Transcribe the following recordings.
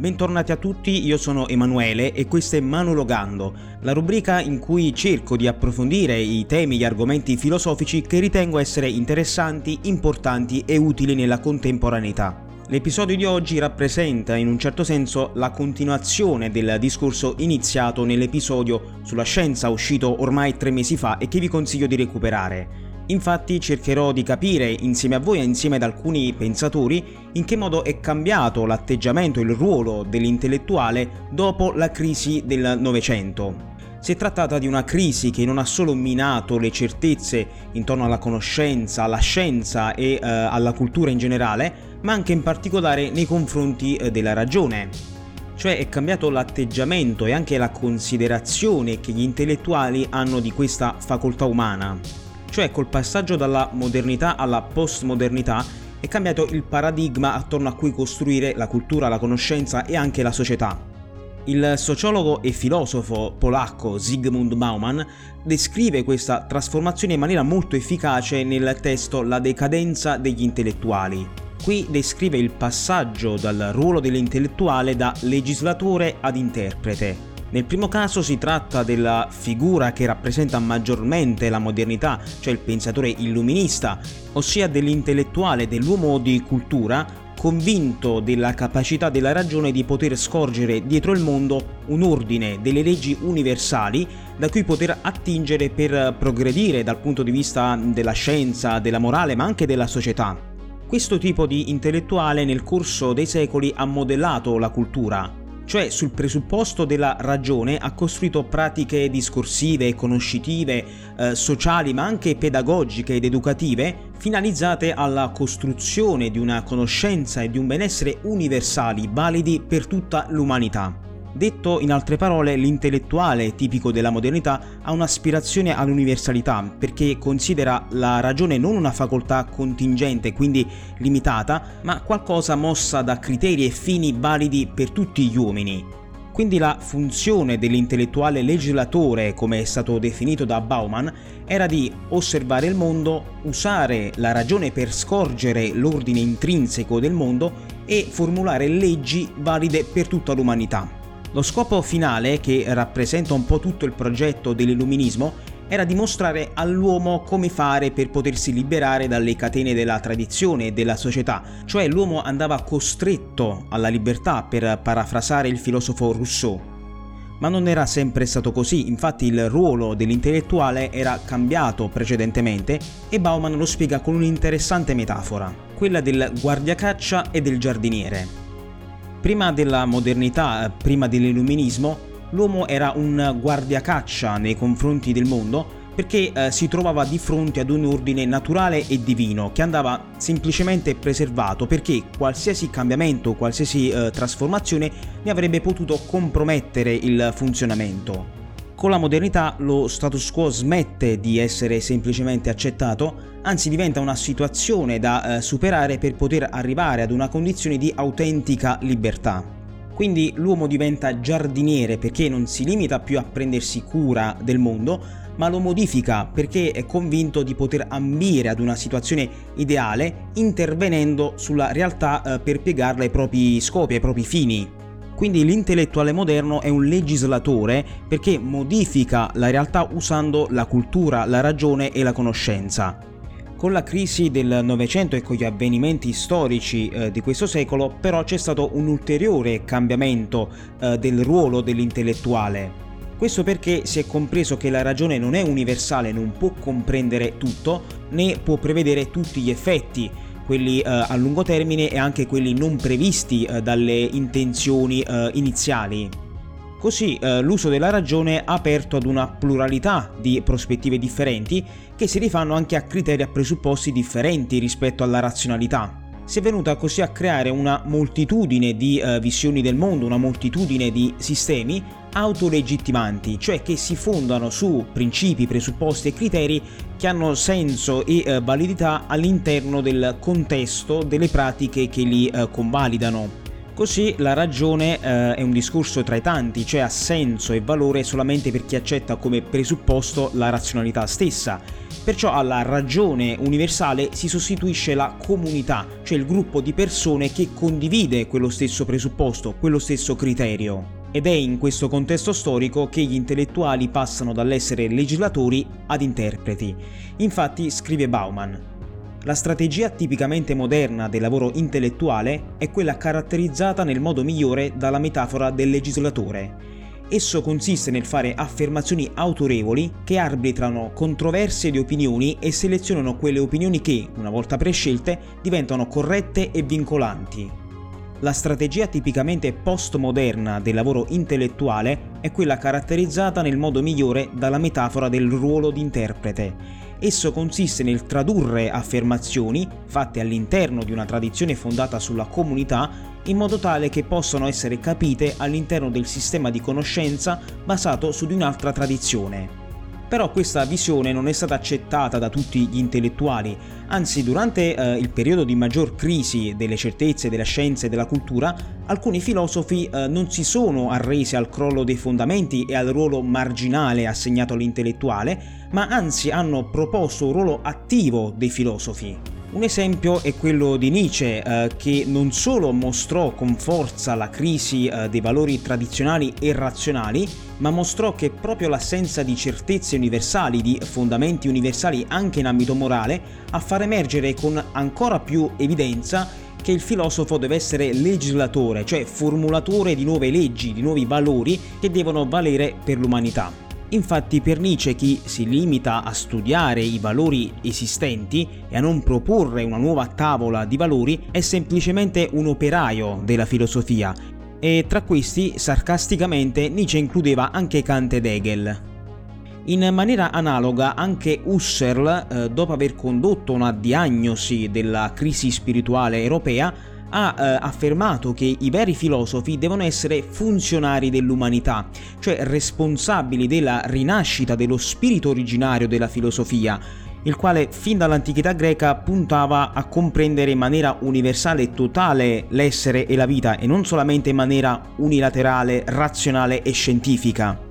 Bentornati a tutti, io sono Emanuele e questo è Manologando, la rubrica in cui cerco di approfondire i temi e gli argomenti filosofici che ritengo essere interessanti, importanti e utili nella contemporaneità. L'episodio di oggi rappresenta in un certo senso la continuazione del discorso iniziato nell'episodio sulla scienza uscito ormai tre mesi fa e che vi consiglio di recuperare. Infatti cercherò di capire insieme a voi e insieme ad alcuni pensatori in che modo è cambiato l'atteggiamento e il ruolo dell'intellettuale dopo la crisi del Novecento. Si è trattata di una crisi che non ha solo minato le certezze intorno alla conoscenza, alla scienza e eh, alla cultura in generale, ma anche in particolare nei confronti eh, della ragione. Cioè è cambiato l'atteggiamento e anche la considerazione che gli intellettuali hanno di questa facoltà umana cioè col passaggio dalla modernità alla postmodernità è cambiato il paradigma attorno a cui costruire la cultura, la conoscenza e anche la società. Il sociologo e filosofo polacco Zygmunt Bauman descrive questa trasformazione in maniera molto efficace nel testo La decadenza degli intellettuali. Qui descrive il passaggio dal ruolo dell'intellettuale da legislatore ad interprete, nel primo caso si tratta della figura che rappresenta maggiormente la modernità, cioè il pensatore illuminista, ossia dell'intellettuale, dell'uomo di cultura, convinto della capacità della ragione di poter scorgere dietro il mondo un ordine delle leggi universali da cui poter attingere per progredire dal punto di vista della scienza, della morale, ma anche della società. Questo tipo di intellettuale nel corso dei secoli ha modellato la cultura, cioè sul presupposto della ragione ha costruito pratiche discorsive, conoscitive, eh, sociali ma anche pedagogiche ed educative finalizzate alla costruzione di una conoscenza e di un benessere universali validi per tutta l'umanità. Detto in altre parole, l'intellettuale tipico della modernità ha un'aspirazione all'universalità perché considera la ragione non una facoltà contingente, quindi limitata, ma qualcosa mossa da criteri e fini validi per tutti gli uomini. Quindi la funzione dell'intellettuale legislatore, come è stato definito da Bauman, era di osservare il mondo, usare la ragione per scorgere l'ordine intrinseco del mondo e formulare leggi valide per tutta l'umanità. Lo scopo finale, che rappresenta un po' tutto il progetto dell'illuminismo, era dimostrare all'uomo come fare per potersi liberare dalle catene della tradizione e della società, cioè l'uomo andava costretto alla libertà per parafrasare il filosofo Rousseau. Ma non era sempre stato così, infatti il ruolo dell'intellettuale era cambiato precedentemente e Bauman lo spiega con un'interessante metafora, quella del guardiacaccia e del giardiniere. Prima della modernità, eh, prima dell'illuminismo, l'uomo era un guardiacaccia nei confronti del mondo perché eh, si trovava di fronte ad un ordine naturale e divino che andava semplicemente preservato perché qualsiasi cambiamento, qualsiasi eh, trasformazione ne avrebbe potuto compromettere il funzionamento. Con la modernità lo status quo smette di essere semplicemente accettato, anzi diventa una situazione da eh, superare per poter arrivare ad una condizione di autentica libertà. Quindi l'uomo diventa giardiniere perché non si limita più a prendersi cura del mondo, ma lo modifica perché è convinto di poter ambire ad una situazione ideale intervenendo sulla realtà eh, per piegarla ai propri scopi, ai propri fini. Quindi l'intellettuale moderno è un legislatore perché modifica la realtà usando la cultura, la ragione e la conoscenza. Con la crisi del Novecento e con gli avvenimenti storici eh, di questo secolo, però c'è stato un ulteriore cambiamento eh, del ruolo dell'intellettuale. Questo perché si è compreso che la ragione non è universale, non può comprendere tutto, né può prevedere tutti gli effetti, quelli eh, a lungo termine e anche quelli non previsti eh, dalle intenzioni eh, iniziali. Così eh, l'uso della ragione ha aperto ad una pluralità di prospettive differenti che si rifanno anche a criteri e presupposti differenti rispetto alla razionalità si è venuta così a creare una moltitudine di uh, visioni del mondo, una moltitudine di sistemi autolegittimanti, cioè che si fondano su principi, presupposti e criteri che hanno senso e uh, validità all'interno del contesto delle pratiche che li uh, convalidano. Così la ragione eh, è un discorso tra i tanti, cioè ha senso e valore solamente per chi accetta come presupposto la razionalità stessa. Perciò alla ragione universale si sostituisce la comunità, cioè il gruppo di persone che condivide quello stesso presupposto, quello stesso criterio. Ed è in questo contesto storico che gli intellettuali passano dall'essere legislatori ad interpreti. Infatti, scrive Bauman, la strategia tipicamente moderna del lavoro intellettuale è quella caratterizzata nel modo migliore dalla metafora del legislatore. Esso consiste nel fare affermazioni autorevoli che arbitrano controversie di opinioni e selezionano quelle opinioni che, una volta prescelte, diventano corrette e vincolanti. La strategia tipicamente postmoderna del lavoro intellettuale è quella caratterizzata nel modo migliore dalla metafora del ruolo di interprete Esso consiste nel tradurre affermazioni fatte all'interno di una tradizione fondata sulla comunità in modo tale che possano essere capite all'interno del sistema di conoscenza basato su di un'altra tradizione. Però questa visione non è stata accettata da tutti gli intellettuali, anzi durante eh, il periodo di maggior crisi delle certezze della scienza e della cultura, alcuni filosofi eh, non si sono arresi al crollo dei fondamenti e al ruolo marginale assegnato all'intellettuale, ma anzi hanno proposto un ruolo attivo dei filosofi. Un esempio è quello di Nietzsche, eh, che non solo mostrò con forza la crisi eh, dei valori tradizionali e razionali, ma mostrò che proprio l'assenza di certezze universali, di fondamenti universali anche in ambito morale, a far emergere con ancora più evidenza che il filosofo deve essere legislatore, cioè formulatore di nuove leggi, di nuovi valori che devono valere per l'umanità. Infatti per Nietzsche chi si limita a studiare i valori esistenti e a non proporre una nuova tavola di valori è semplicemente un operaio della filosofia e tra questi sarcasticamente Nietzsche includeva anche Kant ed Hegel. In maniera analoga anche Husserl, eh, dopo aver condotto una diagnosi della crisi spirituale europea, ha eh, affermato che i veri filosofi devono essere funzionari dell'umanità, cioè responsabili della rinascita dello spirito originario della filosofia, il quale fin dall'antichità greca puntava a comprendere in maniera universale e totale l'essere e la vita e non solamente in maniera unilaterale, razionale e scientifica.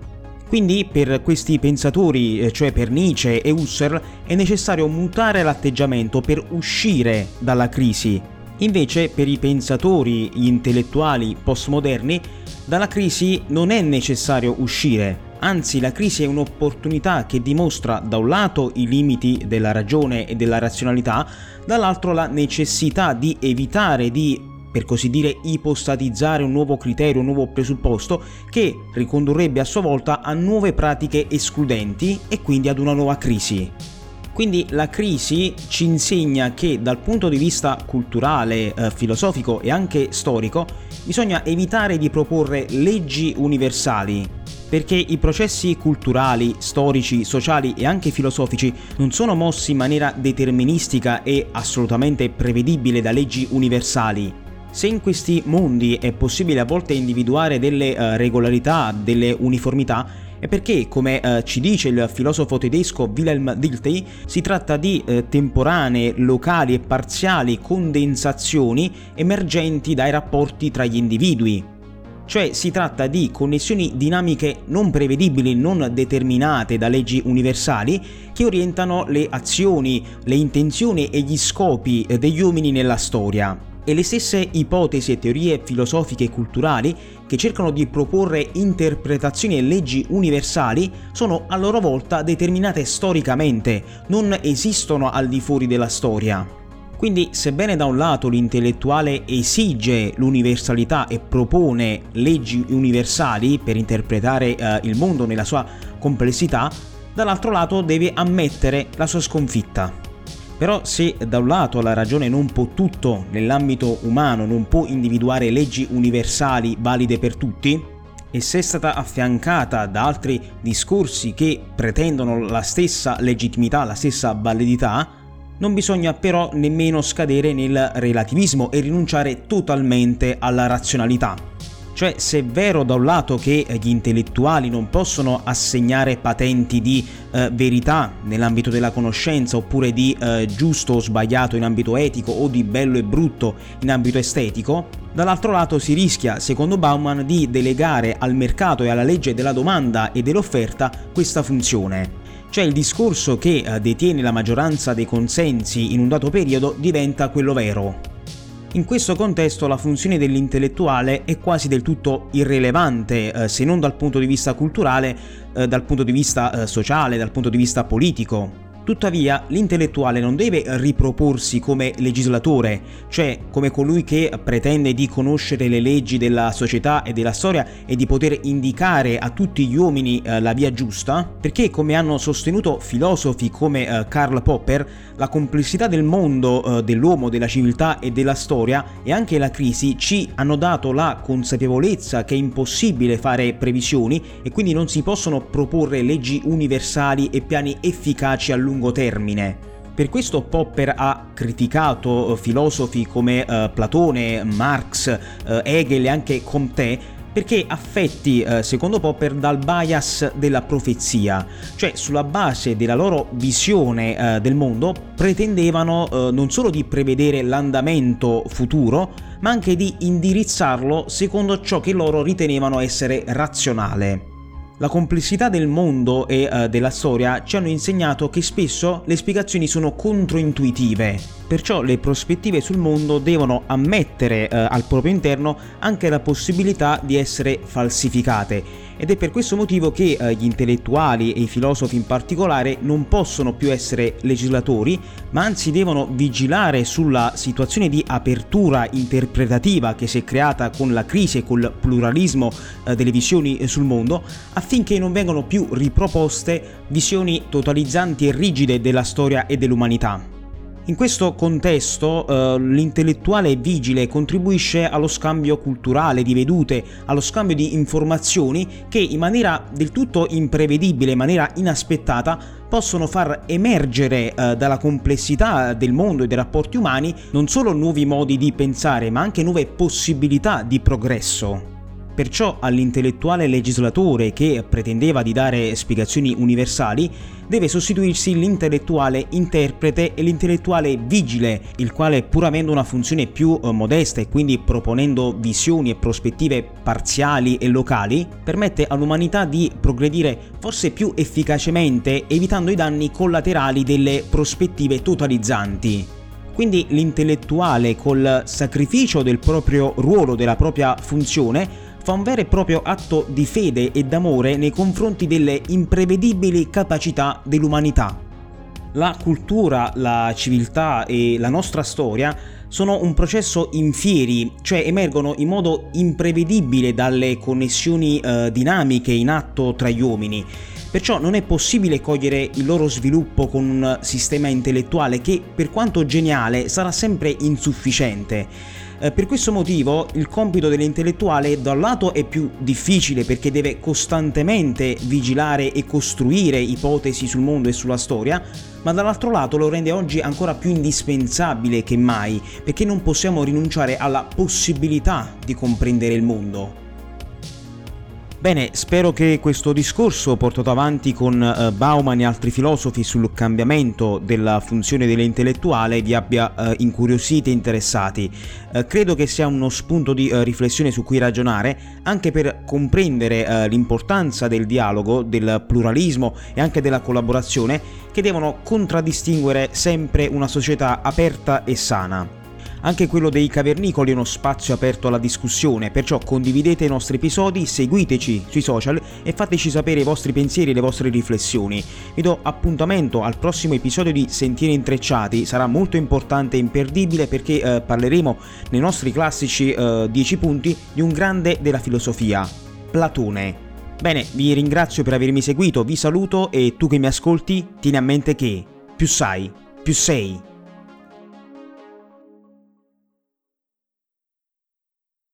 Quindi per questi pensatori, eh, cioè per Nietzsche e Husserl, è necessario mutare l'atteggiamento per uscire dalla crisi Invece per i pensatori, gli intellettuali postmoderni, dalla crisi non è necessario uscire, anzi la crisi è un'opportunità che dimostra da un lato i limiti della ragione e della razionalità, dall'altro la necessità di evitare di per così dire ipostatizzare un nuovo criterio, un nuovo presupposto che ricondurrebbe a sua volta a nuove pratiche escludenti e quindi ad una nuova crisi. Quindi la crisi ci insegna che dal punto di vista culturale, eh, filosofico e anche storico bisogna evitare di proporre leggi universali, perché i processi culturali, storici, sociali e anche filosofici non sono mossi in maniera deterministica e assolutamente prevedibile da leggi universali. Se in questi mondi è possibile a volte individuare delle uh, regolarità, delle uniformità, è perché, come eh, ci dice il filosofo tedesco Wilhelm Dilthey, si tratta di eh, temporanee, locali e parziali condensazioni emergenti dai rapporti tra gli individui. Cioè si tratta di connessioni dinamiche non prevedibili, non determinate da leggi universali, che orientano le azioni, le intenzioni e gli scopi eh, degli uomini nella storia e le stesse ipotesi e teorie filosofiche e culturali che cercano di proporre interpretazioni e leggi universali sono a loro volta determinate storicamente, non esistono al di fuori della storia. Quindi, sebbene da un lato l'intellettuale esige l'universalità e propone leggi universali per interpretare eh, il mondo nella sua complessità, dall'altro lato deve ammettere la sua sconfitta. Però se da un lato la ragione non può tutto nell'ambito umano, non può individuare leggi universali valide per tutti, e se è stata affiancata da altri discorsi che pretendono la stessa legittimità, la stessa validità, non bisogna però nemmeno scadere nel relativismo e rinunciare totalmente alla razionalità. Cioè, se è vero da un lato che gli intellettuali non possono assegnare patenti di eh, verità nell'ambito della conoscenza oppure di eh, giusto o sbagliato in ambito etico o di bello e brutto in ambito estetico, Dall'altro lato si rischia, secondo Bauman, di delegare al mercato e alla legge della domanda e dell'offerta questa funzione. Cioè il discorso che eh, detiene la maggioranza dei consensi in un dato periodo diventa quello vero. In questo contesto la funzione dell'intellettuale è quasi del tutto irrilevante, eh, se non dal punto di vista culturale, eh, dal punto di vista eh, sociale, dal punto di vista politico. Tuttavia, l'intellettuale non deve riproporsi come legislatore, cioè come colui che pretende di conoscere le leggi della società e della storia e di poter indicare a tutti gli uomini eh, la via giusta, perché come hanno sostenuto filosofi come eh, Karl Popper, la complessità del mondo, eh, dell'uomo, della civiltà e della storia e anche la crisi ci hanno dato la consapevolezza che è impossibile fare previsioni e quindi non si possono proporre leggi universali e piani efficaci a lungo lungo termine. Per questo Popper ha criticato eh, filosofi come uh, Platone, Marx, uh, Hegel e anche Comte perché affetti, uh, secondo Popper, dal bias della profezia, cioè sulla base della loro visione del mondo pretendevano non solo di prevedere l'andamento futuro, ma anche di indirizzarlo secondo ciò che loro ritenevano essere razionale. La complessità del mondo e uh, della storia ci hanno insegnato che spesso le spiegazioni sono controintuitive, perciò le prospettive sul mondo devono ammettere uh, al proprio interno anche la possibilità di essere falsificate ed è per questo motivo che uh, gli intellettuali e i filosofi in particolare non possono più essere legislatori, ma anzi devono vigilare sulla situazione di apertura interpretativa che si è creata con la crisi e col pluralismo delle visioni sul mondo, affinché non vengano più riproposte visioni totalizzanti e rigide della storia e dell'umanità. In questo contesto eh, l'intellettuale vigile contribuisce allo scambio culturale di vedute, allo scambio di informazioni che in maniera del tutto imprevedibile, in maniera inaspettata, possono far emergere eh, dalla complessità del mondo e dei rapporti umani non solo nuovi modi di pensare, ma anche nuove possibilità di progresso. Perciò all'intellettuale legislatore che pretendeva di dare spiegazioni universali deve sostituirsi l'intellettuale interprete e l'intellettuale vigile, il quale pur avendo una funzione più eh, modesta e quindi proponendo visioni e prospettive parziali e locali, permette all'umanità di progredire forse più efficacemente evitando i danni collaterali delle prospettive totalizzanti. Quindi l'intellettuale col sacrificio del proprio ruolo, della propria funzione, fa un vero e proprio atto di fede e d'amore nei confronti delle imprevedibili capacità dell'umanità. La cultura, la civiltà e la nostra storia sono un processo in fieri, cioè emergono in modo imprevedibile dalle connessioni eh, dinamiche in atto tra gli uomini. Perciò non è possibile cogliere il loro sviluppo con un sistema intellettuale che, per quanto geniale, sarà sempre insufficiente. Eh, per questo motivo il compito dell'intellettuale da un lato è più difficile perché deve costantemente vigilare e costruire ipotesi sul mondo e sulla storia, ma dall'altro lato lo rende oggi ancora più indispensabile che mai, perché non possiamo rinunciare alla possibilità di comprendere il mondo. Bene, spero che questo discorso portato avanti con uh, Bauman e altri filosofi sul cambiamento della funzione dell'intellettuale vi abbia uh, incuriositi e interessati. Uh, credo che sia uno spunto di riflessione su cui ragionare, anche per comprendere l'importanza del dialogo, del pluralismo e anche della collaborazione che devono contraddistinguere sempre una società aperta e sana. Anche quello dei cavernicoli è uno spazio aperto alla discussione, perciò condividete i nostri episodi, seguiteci sui social e fateci sapere i vostri pensieri e le vostre riflessioni. Vi do appuntamento al prossimo episodio di Sentieri Intrecciati, sarà molto importante e imperdibile perché eh, parleremo nei nostri classici eh, 10 punti di un grande della filosofia, Platone. Bene, vi ringrazio per avermi seguito, vi saluto e tu che mi ascolti, tieni a mente che più sai, più sei.